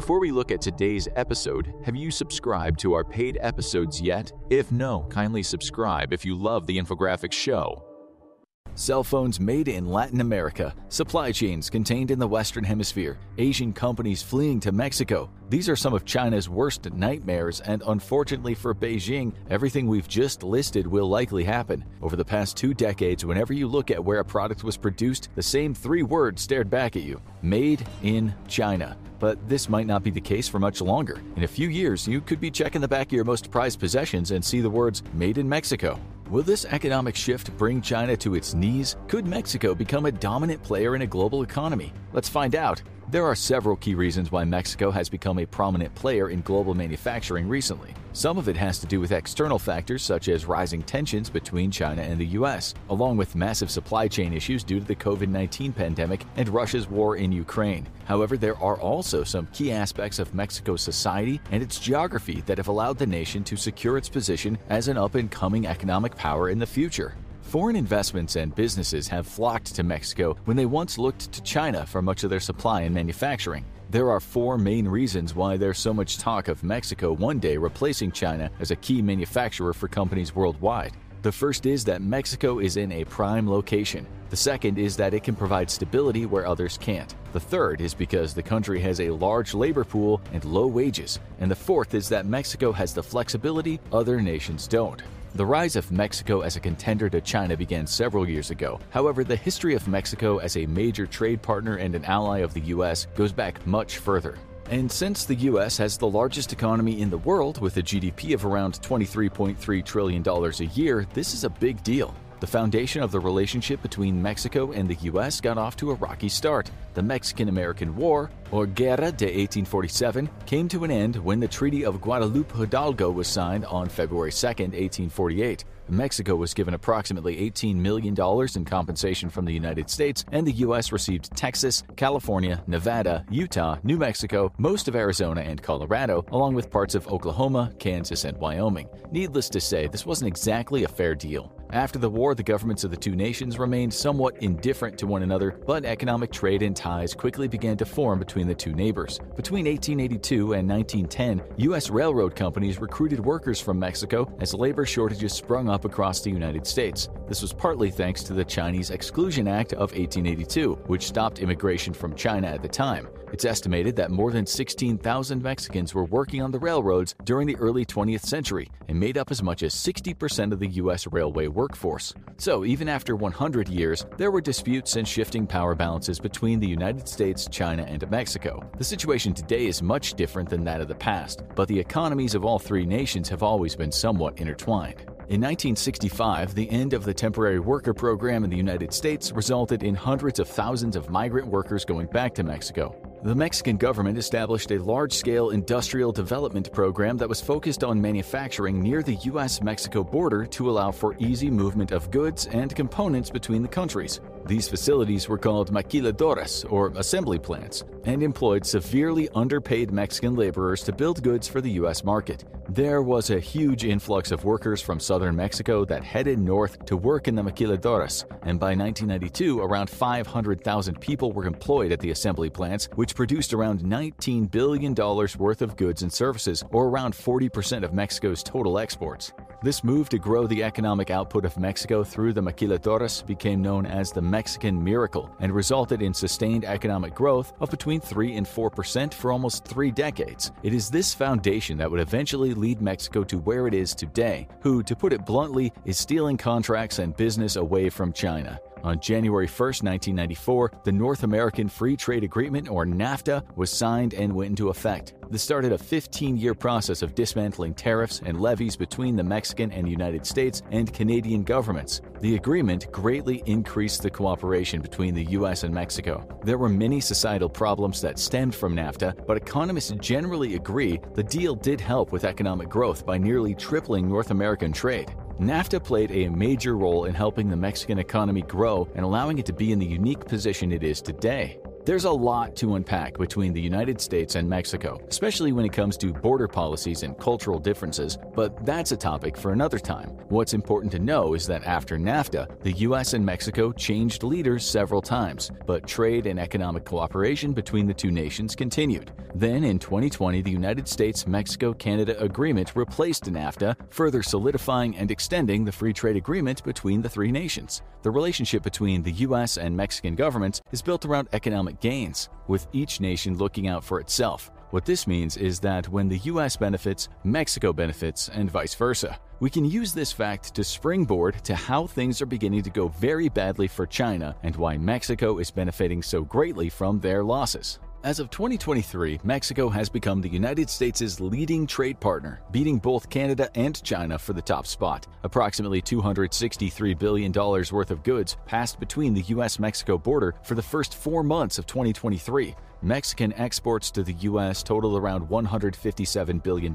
Before we look at today's episode, have you subscribed to our paid episodes yet? If no, kindly subscribe if you love the infographics show. Cell phones made in Latin America, supply chains contained in the Western Hemisphere, Asian companies fleeing to Mexico. These are some of China's worst nightmares, and unfortunately for Beijing, everything we've just listed will likely happen. Over the past two decades, whenever you look at where a product was produced, the same three words stared back at you Made in China. But this might not be the case for much longer. In a few years, you could be checking the back of your most prized possessions and see the words Made in Mexico. Will this economic shift bring China to its knees? Could Mexico become a dominant player in a global economy? Let's find out. There are several key reasons why Mexico has become a prominent player in global manufacturing recently. Some of it has to do with external factors such as rising tensions between China and the US, along with massive supply chain issues due to the COVID 19 pandemic and Russia's war in Ukraine. However, there are also some key aspects of Mexico's society and its geography that have allowed the nation to secure its position as an up and coming economic power in the future. Foreign investments and businesses have flocked to Mexico when they once looked to China for much of their supply and manufacturing. There are four main reasons why there's so much talk of Mexico one day replacing China as a key manufacturer for companies worldwide. The first is that Mexico is in a prime location. The second is that it can provide stability where others can't. The third is because the country has a large labor pool and low wages. And the fourth is that Mexico has the flexibility other nations don't. The rise of Mexico as a contender to China began several years ago. However, the history of Mexico as a major trade partner and an ally of the US goes back much further. And since the US has the largest economy in the world with a GDP of around $23.3 trillion a year, this is a big deal. The foundation of the relationship between Mexico and the US got off to a rocky start. The Mexican American War, or Guerra de 1847, came to an end when the Treaty of Guadalupe Hidalgo was signed on February 2, 1848. Mexico was given approximately $18 million in compensation from the United States, and the U.S. received Texas, California, Nevada, Utah, New Mexico, most of Arizona and Colorado, along with parts of Oklahoma, Kansas, and Wyoming. Needless to say, this wasn't exactly a fair deal. After the war, the governments of the two nations remained somewhat indifferent to one another, but economic trade and ties quickly began to form between the two neighbors. Between 1882 and 1910, U.S. railroad companies recruited workers from Mexico as labor shortages sprung up across the United States. This was partly thanks to the Chinese Exclusion Act of 1882, which stopped immigration from China at the time. It's estimated that more than 16,000 Mexicans were working on the railroads during the early 20th century and made up as much as 60% of the U.S. railway workforce. So, even after 100 years, there were disputes and shifting power balances between the United States, China, and Mexico. The situation today is much different than that of the past, but the economies of all three nations have always been somewhat intertwined. In 1965, the end of the temporary worker program in the United States resulted in hundreds of thousands of migrant workers going back to Mexico. The Mexican government established a large scale industrial development program that was focused on manufacturing near the US Mexico border to allow for easy movement of goods and components between the countries. These facilities were called maquiladoras, or assembly plants, and employed severely underpaid Mexican laborers to build goods for the U.S. market. There was a huge influx of workers from southern Mexico that headed north to work in the maquiladoras, and by 1992, around 500,000 people were employed at the assembly plants, which produced around $19 billion worth of goods and services, or around 40% of Mexico's total exports. This move to grow the economic output of Mexico through the maquiladoras became known as the Mexican Miracle and resulted in sustained economic growth of between 3 and 4% for almost three decades. It is this foundation that would eventually lead Mexico to where it is today, who, to put it bluntly, is stealing contracts and business away from China. On January 1, 1994, the North American Free Trade Agreement, or NAFTA, was signed and went into effect. This started a 15 year process of dismantling tariffs and levies between the Mexican and United States and Canadian governments. The agreement greatly increased the cooperation between the U.S. and Mexico. There were many societal problems that stemmed from NAFTA, but economists generally agree the deal did help with economic growth by nearly tripling North American trade. NAFTA played a major role in helping the Mexican economy grow and allowing it to be in the unique position it is today. There's a lot to unpack between the United States and Mexico, especially when it comes to border policies and cultural differences, but that's a topic for another time. What's important to know is that after NAFTA, the US and Mexico changed leaders several times, but trade and economic cooperation between the two nations continued. Then in 2020, the United States Mexico Canada Agreement replaced NAFTA, further solidifying and extending the free trade agreement between the three nations. The relationship between the US and Mexican governments is built around economic gains, with each nation looking out for itself. What this means is that when the US benefits, Mexico benefits, and vice versa. We can use this fact to springboard to how things are beginning to go very badly for China and why Mexico is benefiting so greatly from their losses. As of 2023, Mexico has become the United States' leading trade partner, beating both Canada and China for the top spot. Approximately $263 billion worth of goods passed between the US Mexico border for the first four months of 2023. Mexican exports to the U.S. totaled around $157 billion,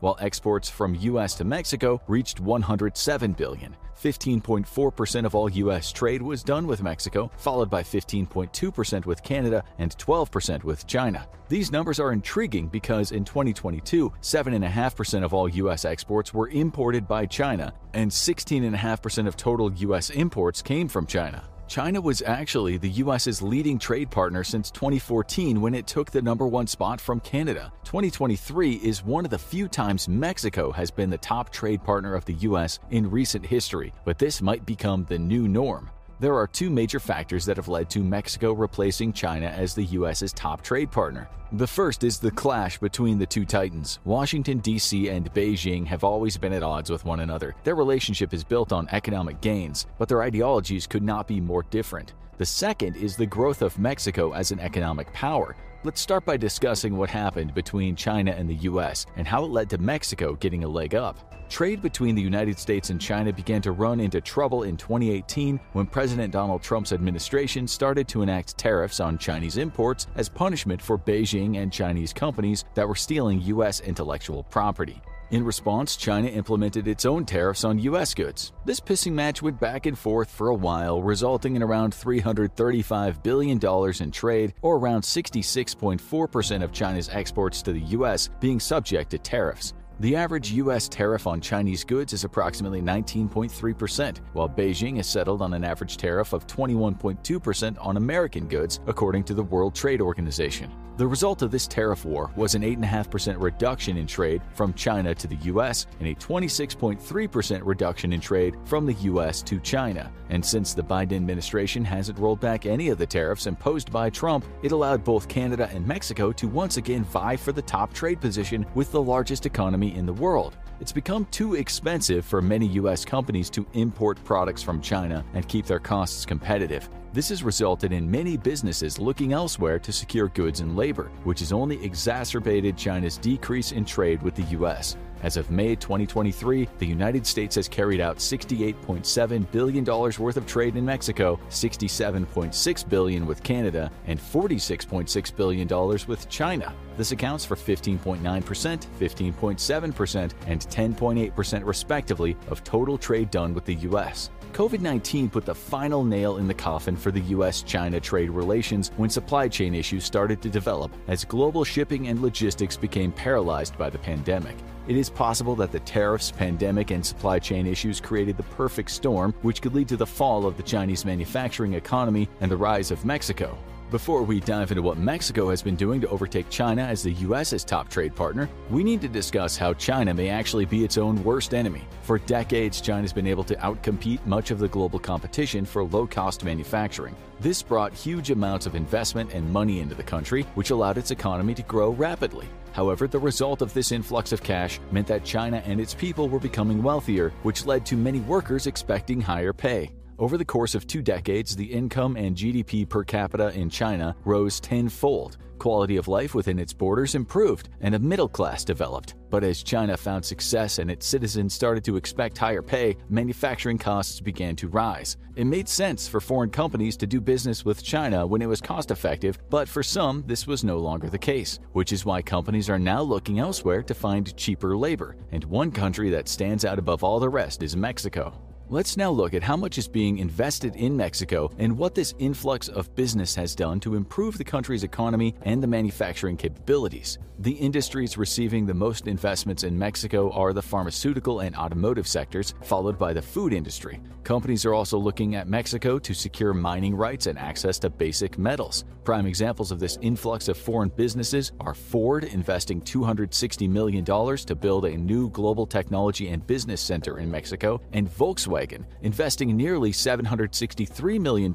while exports from U.S. to Mexico reached 107 billion. 15.4% of all U.S. trade was done with Mexico, followed by 15.2% with Canada and 12% with China. These numbers are intriguing because in 2022, 7.5% of all U.S. exports were imported by China, and 16.5% of total U.S. imports came from China. China was actually the US's leading trade partner since 2014 when it took the number one spot from Canada. 2023 is one of the few times Mexico has been the top trade partner of the US in recent history, but this might become the new norm. There are two major factors that have led to Mexico replacing China as the US's top trade partner. The first is the clash between the two titans. Washington, D.C. and Beijing have always been at odds with one another. Their relationship is built on economic gains, but their ideologies could not be more different. The second is the growth of Mexico as an economic power. Let's start by discussing what happened between China and the US and how it led to Mexico getting a leg up. Trade between the United States and China began to run into trouble in 2018 when President Donald Trump's administration started to enact tariffs on Chinese imports as punishment for Beijing and Chinese companies that were stealing U.S. intellectual property. In response, China implemented its own tariffs on U.S. goods. This pissing match went back and forth for a while, resulting in around $335 billion in trade, or around 66.4% of China's exports to the U.S. being subject to tariffs. The average U.S. tariff on Chinese goods is approximately 19.3%, while Beijing has settled on an average tariff of 21.2% on American goods, according to the World Trade Organization. The result of this tariff war was an 8.5% reduction in trade from China to the US and a 26.3% reduction in trade from the US to China. And since the Biden administration hasn't rolled back any of the tariffs imposed by Trump, it allowed both Canada and Mexico to once again vie for the top trade position with the largest economy in the world. It's become too expensive for many US companies to import products from China and keep their costs competitive. This has resulted in many businesses looking elsewhere to secure goods and labor, which has only exacerbated China's decrease in trade with the US. As of May 2023, the United States has carried out $68.7 billion worth of trade in Mexico, 67.6 billion with Canada, and $46.6 billion with China. This accounts for 15.9%, 15.7%, and 10.8% respectively of total trade done with the US. COVID 19 put the final nail in the coffin for the US China trade relations when supply chain issues started to develop as global shipping and logistics became paralyzed by the pandemic. It is possible that the tariffs, pandemic, and supply chain issues created the perfect storm, which could lead to the fall of the Chinese manufacturing economy and the rise of Mexico. Before we dive into what Mexico has been doing to overtake China as the US's top trade partner, we need to discuss how China may actually be its own worst enemy. For decades, China's been able to outcompete much of the global competition for low cost manufacturing. This brought huge amounts of investment and money into the country, which allowed its economy to grow rapidly. However, the result of this influx of cash meant that China and its people were becoming wealthier, which led to many workers expecting higher pay. Over the course of two decades, the income and GDP per capita in China rose tenfold. Quality of life within its borders improved, and a middle class developed. But as China found success and its citizens started to expect higher pay, manufacturing costs began to rise. It made sense for foreign companies to do business with China when it was cost effective, but for some, this was no longer the case, which is why companies are now looking elsewhere to find cheaper labor. And one country that stands out above all the rest is Mexico. Let's now look at how much is being invested in Mexico and what this influx of business has done to improve the country's economy and the manufacturing capabilities. The industries receiving the most investments in Mexico are the pharmaceutical and automotive sectors, followed by the food industry. Companies are also looking at Mexico to secure mining rights and access to basic metals. Prime examples of this influx of foreign businesses are Ford investing $260 million to build a new global technology and business center in Mexico, and Volkswagen Volkswagen, investing nearly $763 million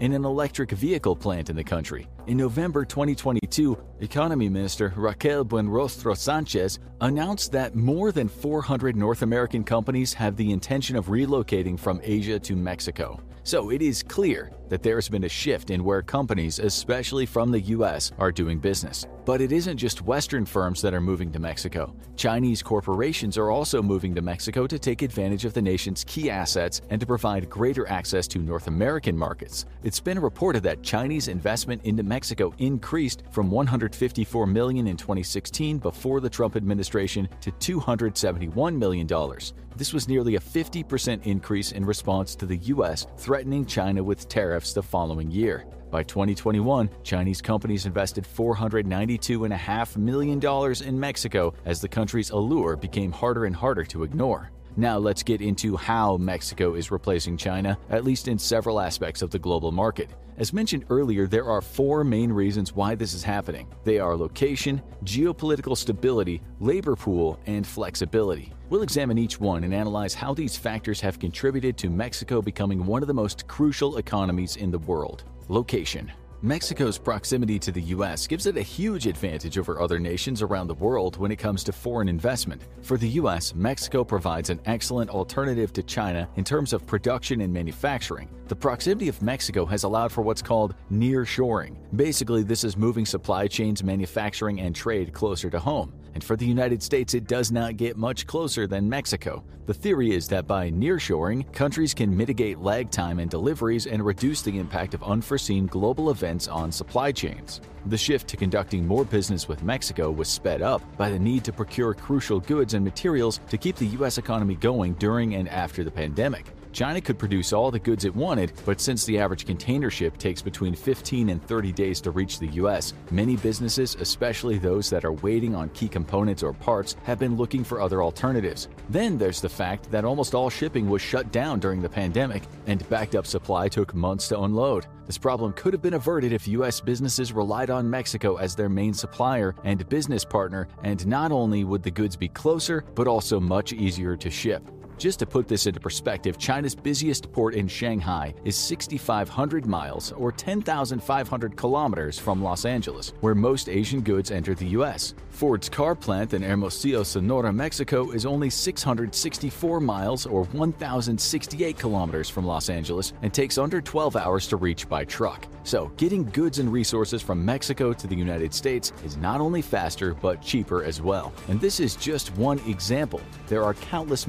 in an electric vehicle plant in the country. In November 2022, Economy Minister Raquel Buenrostro Sanchez announced that more than 400 North American companies have the intention of relocating from Asia to Mexico. So it is clear that there has been a shift in where companies, especially from the US, are doing business. But it isn't just Western firms that are moving to Mexico. Chinese corporations are also moving to Mexico to take advantage of the nation's key assets and to provide greater access to North American markets. It's been reported that Chinese investment into Mexico increased from 154 million in 2016 before the Trump administration to 271 million dollars. This was nearly a 50% increase in response to the US threatening China with tariffs the following year. By 2021, Chinese companies invested $492.5 million in Mexico as the country's allure became harder and harder to ignore. Now let's get into how Mexico is replacing China, at least in several aspects of the global market. As mentioned earlier, there are four main reasons why this is happening. They are location, geopolitical stability, labor pool, and flexibility. We'll examine each one and analyze how these factors have contributed to Mexico becoming one of the most crucial economies in the world. Location Mexico's proximity to the US gives it a huge advantage over other nations around the world when it comes to foreign investment. For the US, Mexico provides an excellent alternative to China in terms of production and manufacturing. The proximity of Mexico has allowed for what's called near-shoring. Basically, this is moving supply chains, manufacturing, and trade closer to home and for the United States, it does not get much closer than Mexico. The theory is that by nearshoring, countries can mitigate lag time in deliveries and reduce the impact of unforeseen global events on supply chains. The shift to conducting more business with Mexico was sped up by the need to procure crucial goods and materials to keep the U.S. economy going during and after the pandemic. China could produce all the goods it wanted, but since the average container ship takes between 15 and 30 days to reach the US, many businesses, especially those that are waiting on key components or parts, have been looking for other alternatives. Then there's the fact that almost all shipping was shut down during the pandemic, and backed up supply took months to unload. This problem could have been averted if US businesses relied on Mexico as their main supplier and business partner, and not only would the goods be closer, but also much easier to ship. Just to put this into perspective, China's busiest port in Shanghai is 6,500 miles or 10,500 kilometers from Los Angeles, where most Asian goods enter the U.S. Ford's car plant in Hermosillo, Sonora, Mexico is only 664 miles or 1,068 kilometers from Los Angeles and takes under 12 hours to reach by truck. So, getting goods and resources from Mexico to the United States is not only faster but cheaper as well. And this is just one example. There are countless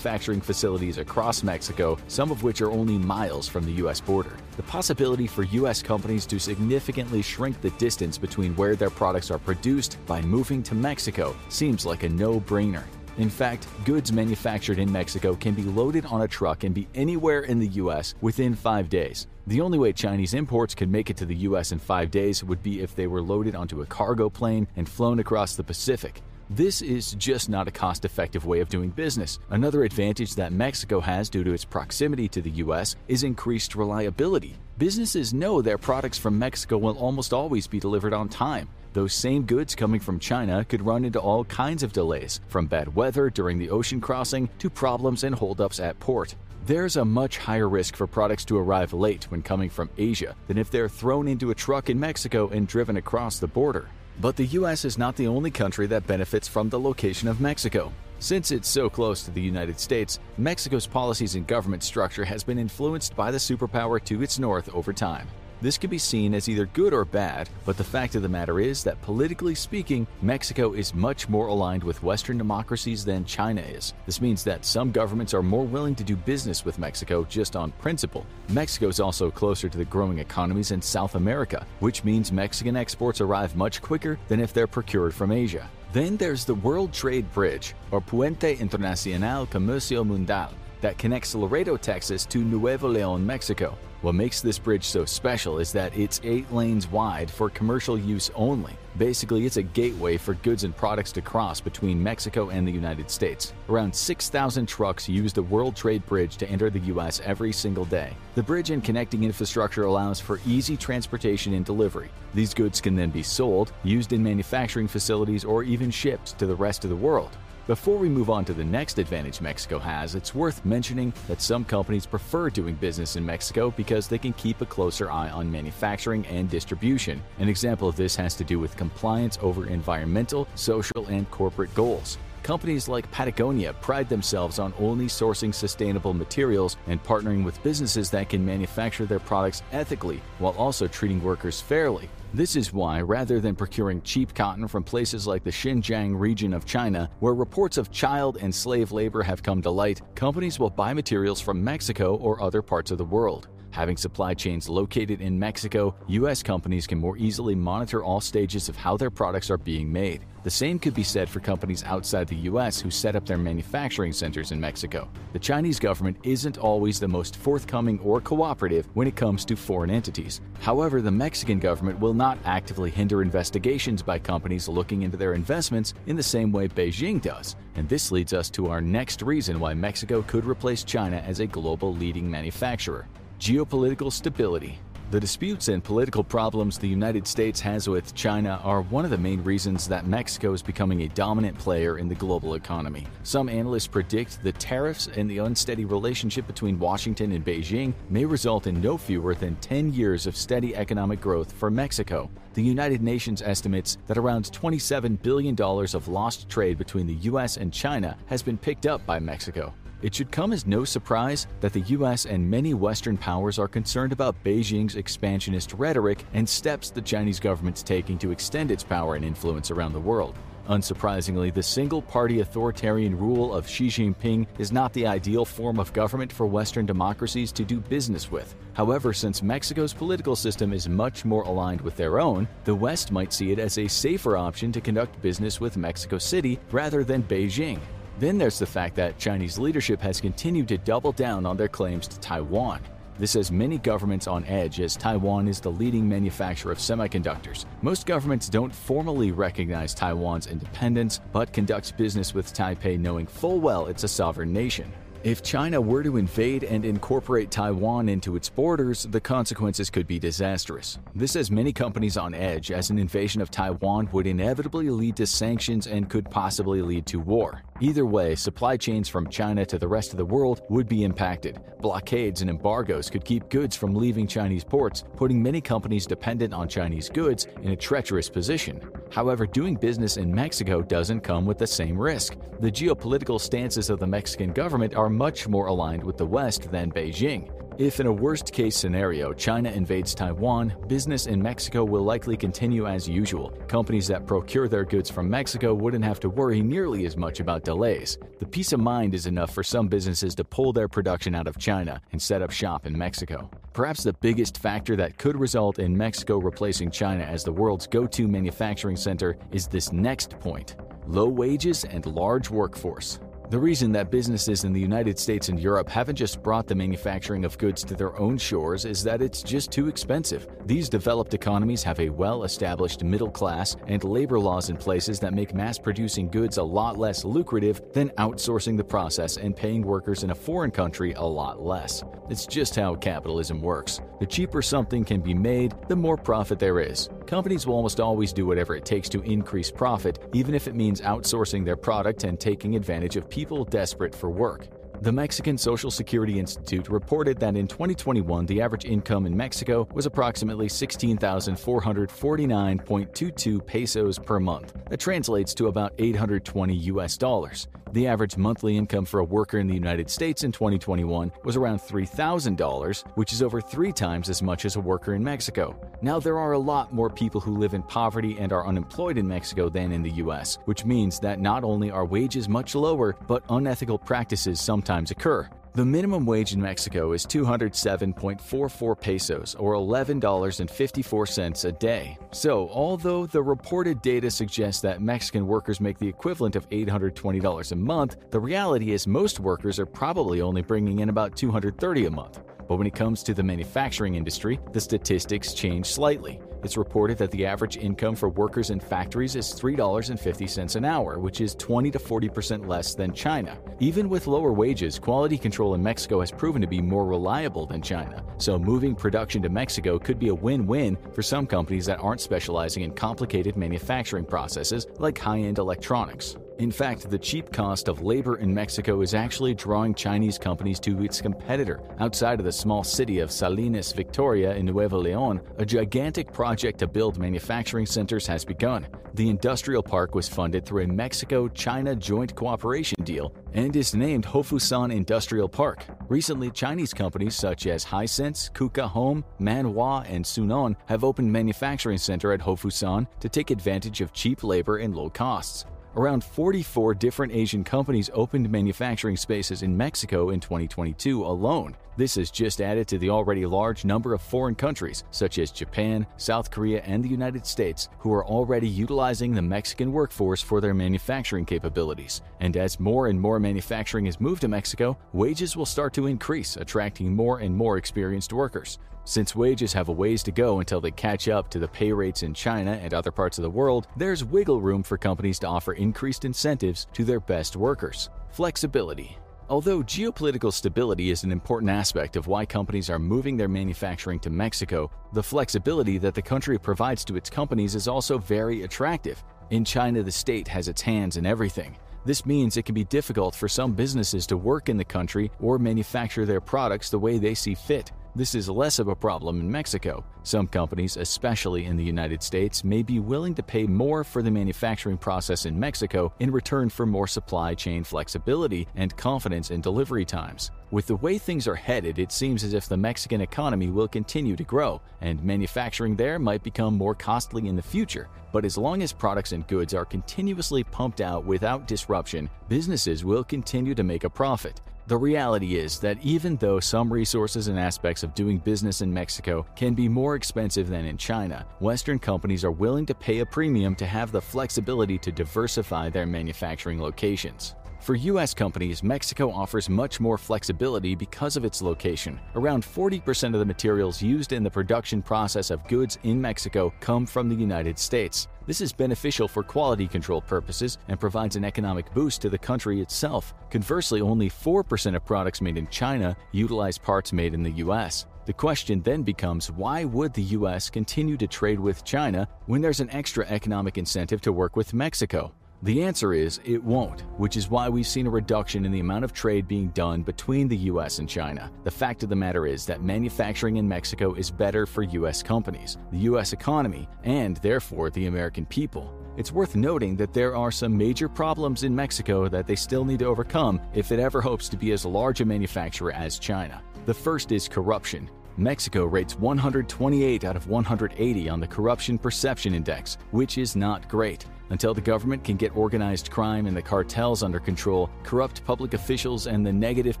manufacturing facilities across Mexico, some of which are only miles from the U.S. border. The possibility for U.S. companies to significantly shrink the distance between where their products are produced by moving to Mexico seems like a no brainer. In fact, goods manufactured in Mexico can be loaded on a truck and be anywhere in the US within five days. The only way Chinese imports could make it to the US in five days would be if they were loaded onto a cargo plane and flown across the Pacific. This is just not a cost effective way of doing business. Another advantage that Mexico has due to its proximity to the US is increased reliability. Businesses know their products from Mexico will almost always be delivered on time. Those same goods coming from China could run into all kinds of delays, from bad weather during the ocean crossing to problems and holdups at port. There's a much higher risk for products to arrive late when coming from Asia than if they're thrown into a truck in Mexico and driven across the border. But the US is not the only country that benefits from the location of Mexico. Since it's so close to the United States, Mexico's policies and government structure has been influenced by the superpower to its north over time. This can be seen as either good or bad, but the fact of the matter is that politically speaking, Mexico is much more aligned with Western democracies than China is. This means that some governments are more willing to do business with Mexico just on principle. Mexico is also closer to the growing economies in South America, which means Mexican exports arrive much quicker than if they're procured from Asia. Then there's the World Trade Bridge, or Puente Internacional Comercio Mundial, that connects Laredo, Texas to Nuevo Leon, Mexico. What makes this bridge so special is that it's 8 lanes wide for commercial use only. Basically, it's a gateway for goods and products to cross between Mexico and the United States. Around 6,000 trucks use the World Trade Bridge to enter the U.S. every single day. The bridge and connecting infrastructure allows for easy transportation and delivery. These goods can then be sold, used in manufacturing facilities, or even shipped to the rest of the world. Before we move on to the next advantage Mexico has, it's worth mentioning that some companies prefer doing business in Mexico because they can keep a closer eye on manufacturing and distribution. An example of this has to do with compliance over environmental, social, and corporate goals. Companies like Patagonia pride themselves on only sourcing sustainable materials and partnering with businesses that can manufacture their products ethically while also treating workers fairly. This is why, rather than procuring cheap cotton from places like the Xinjiang region of China, where reports of child and slave labor have come to light, companies will buy materials from Mexico or other parts of the world. Having supply chains located in Mexico, U.S. companies can more easily monitor all stages of how their products are being made. The same could be said for companies outside the U.S. who set up their manufacturing centers in Mexico. The Chinese government isn't always the most forthcoming or cooperative when it comes to foreign entities. However, the Mexican government will not actively hinder investigations by companies looking into their investments in the same way Beijing does. And this leads us to our next reason why Mexico could replace China as a global leading manufacturer geopolitical stability. The disputes and political problems the United States has with China are one of the main reasons that Mexico is becoming a dominant player in the global economy. Some analysts predict the tariffs and the unsteady relationship between Washington and Beijing may result in no fewer than 10 years of steady economic growth for Mexico. The United Nations estimates that around $27 billion of lost trade between the U.S. and China has been picked up by Mexico. It should come as no surprise that the US and many Western powers are concerned about Beijing's expansionist rhetoric and steps the Chinese government's taking to extend its power and influence around the world. Unsurprisingly, the single party authoritarian rule of Xi Jinping is not the ideal form of government for Western democracies to do business with. However, since Mexico's political system is much more aligned with their own, the West might see it as a safer option to conduct business with Mexico City rather than Beijing. Then there's the fact that Chinese leadership has continued to double down on their claims to Taiwan. This has many governments on edge as Taiwan is the leading manufacturer of semiconductors. Most governments don't formally recognize Taiwan's independence, but conducts business with Taipei knowing full well it's a sovereign nation. If China were to invade and incorporate Taiwan into its borders, the consequences could be disastrous. This has many companies on edge, as an invasion of Taiwan would inevitably lead to sanctions and could possibly lead to war. Either way, supply chains from China to the rest of the world would be impacted. Blockades and embargoes could keep goods from leaving Chinese ports, putting many companies dependent on Chinese goods in a treacherous position. However, doing business in Mexico doesn't come with the same risk. The geopolitical stances of the Mexican government are much more aligned with the West than Beijing. If in a worst case scenario China invades Taiwan, business in Mexico will likely continue as usual. Companies that procure their goods from Mexico wouldn't have to worry nearly as much about delays. The peace of mind is enough for some businesses to pull their production out of China and set up shop in Mexico. Perhaps the biggest factor that could result in Mexico replacing China as the world's go to manufacturing center is this next point low wages and large workforce. The reason that businesses in the United States and Europe haven't just brought the manufacturing of goods to their own shores is that it's just too expensive. These developed economies have a well established middle class and labor laws in places that make mass producing goods a lot less lucrative than outsourcing the process and paying workers in a foreign country a lot less. It's just how capitalism works. The cheaper something can be made, the more profit there is. Companies will almost always do whatever it takes to increase profit, even if it means outsourcing their product and taking advantage of people desperate for work. The Mexican Social Security Institute reported that in 2021, the average income in Mexico was approximately 16,449.22 pesos per month. That translates to about 820 US dollars. The average monthly income for a worker in the United States in 2021 was around $3,000, which is over three times as much as a worker in Mexico. Now, there are a lot more people who live in poverty and are unemployed in Mexico than in the US, which means that not only are wages much lower, but unethical practices sometimes occur. The minimum wage in Mexico is 207.44 pesos or $11.54 a day. So, although the reported data suggests that Mexican workers make the equivalent of $820 a month, the reality is most workers are probably only bringing in about $230 a month. But when it comes to the manufacturing industry, the statistics change slightly. It's reported that the average income for workers in factories is $3.50 an hour, which is 20 to 40% less than China. Even with lower wages, quality control in Mexico has proven to be more reliable than China. So moving production to Mexico could be a win-win for some companies that aren't specializing in complicated manufacturing processes like high-end electronics. In fact, the cheap cost of labor in Mexico is actually drawing Chinese companies to its competitor. Outside of the small city of Salinas Victoria in Nuevo Leon, a gigantic project to build manufacturing centers has begun. The industrial park was funded through a Mexico China joint cooperation deal and is named Hofusan Industrial Park. Recently, Chinese companies such as Hisense, Kuka Home, Manhua, and Sunon have opened manufacturing center at Hofusan to take advantage of cheap labor and low costs. Around 44 different Asian companies opened manufacturing spaces in Mexico in 2022 alone. This has just added to the already large number of foreign countries, such as Japan, South Korea, and the United States, who are already utilizing the Mexican workforce for their manufacturing capabilities. And as more and more manufacturing is moved to Mexico, wages will start to increase, attracting more and more experienced workers. Since wages have a ways to go until they catch up to the pay rates in China and other parts of the world, there's wiggle room for companies to offer increased incentives to their best workers. Flexibility. Although geopolitical stability is an important aspect of why companies are moving their manufacturing to Mexico, the flexibility that the country provides to its companies is also very attractive. In China, the state has its hands in everything. This means it can be difficult for some businesses to work in the country or manufacture their products the way they see fit. This is less of a problem in Mexico. Some companies, especially in the United States, may be willing to pay more for the manufacturing process in Mexico in return for more supply chain flexibility and confidence in delivery times. With the way things are headed, it seems as if the Mexican economy will continue to grow, and manufacturing there might become more costly in the future. But as long as products and goods are continuously pumped out without disruption, businesses will continue to make a profit. The reality is that even though some resources and aspects of doing business in Mexico can be more expensive than in China, Western companies are willing to pay a premium to have the flexibility to diversify their manufacturing locations. For U.S. companies, Mexico offers much more flexibility because of its location. Around 40% of the materials used in the production process of goods in Mexico come from the United States. This is beneficial for quality control purposes and provides an economic boost to the country itself. Conversely, only 4% of products made in China utilize parts made in the US. The question then becomes why would the US continue to trade with China when there's an extra economic incentive to work with Mexico? The answer is it won't, which is why we've seen a reduction in the amount of trade being done between the US and China. The fact of the matter is that manufacturing in Mexico is better for US companies, the US economy, and therefore the American people. It's worth noting that there are some major problems in Mexico that they still need to overcome if it ever hopes to be as large a manufacturer as China. The first is corruption. Mexico rates 128 out of 180 on the Corruption Perception Index, which is not great. Until the government can get organized crime and the cartels under control, corrupt public officials and the negative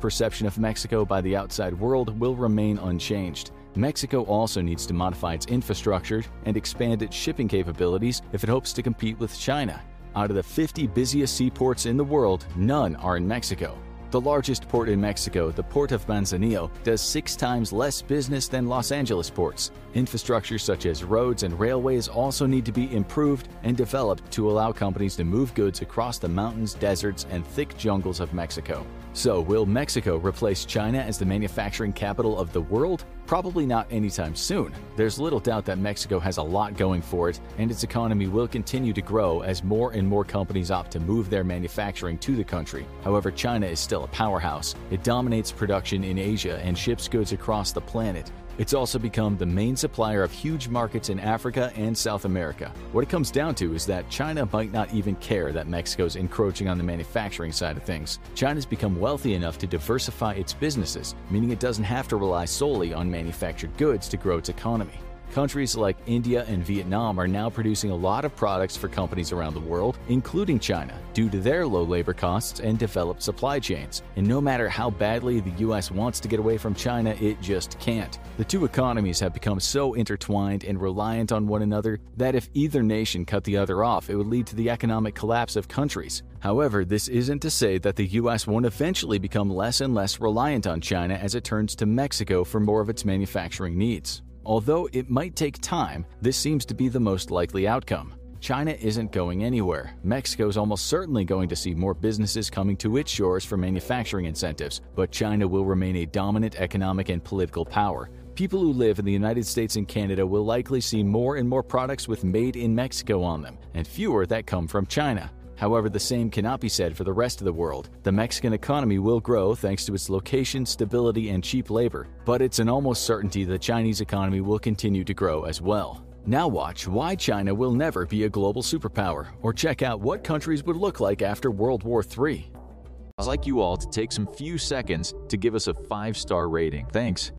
perception of Mexico by the outside world will remain unchanged. Mexico also needs to modify its infrastructure and expand its shipping capabilities if it hopes to compete with China. Out of the 50 busiest seaports in the world, none are in Mexico. The largest port in Mexico, the Port of Manzanillo, does six times less business than Los Angeles ports. Infrastructure such as roads and railways also need to be improved and developed to allow companies to move goods across the mountains, deserts, and thick jungles of Mexico. So, will Mexico replace China as the manufacturing capital of the world? Probably not anytime soon. There's little doubt that Mexico has a lot going for it, and its economy will continue to grow as more and more companies opt to move their manufacturing to the country. However, China is still a powerhouse. It dominates production in Asia and ships goods across the planet. It's also become the main supplier of huge markets in Africa and South America. What it comes down to is that China might not even care that Mexico's encroaching on the manufacturing side of things. China's become wealthy enough to diversify its businesses, meaning it doesn't have to rely solely on manufactured goods to grow its economy. Countries like India and Vietnam are now producing a lot of products for companies around the world, including China, due to their low labor costs and developed supply chains. And no matter how badly the US wants to get away from China, it just can't. The two economies have become so intertwined and reliant on one another that if either nation cut the other off, it would lead to the economic collapse of countries. However, this isn't to say that the US won't eventually become less and less reliant on China as it turns to Mexico for more of its manufacturing needs. Although it might take time, this seems to be the most likely outcome. China isn't going anywhere. Mexico is almost certainly going to see more businesses coming to its shores for manufacturing incentives, but China will remain a dominant economic and political power. People who live in the United States and Canada will likely see more and more products with Made in Mexico on them, and fewer that come from China. However, the same cannot be said for the rest of the world. The Mexican economy will grow thanks to its location, stability, and cheap labor, but it's an almost certainty the Chinese economy will continue to grow as well. Now watch why China will never be a global superpower, or check out what countries would look like after World War III. I'd like you all to take some few seconds to give us a five star rating. Thanks.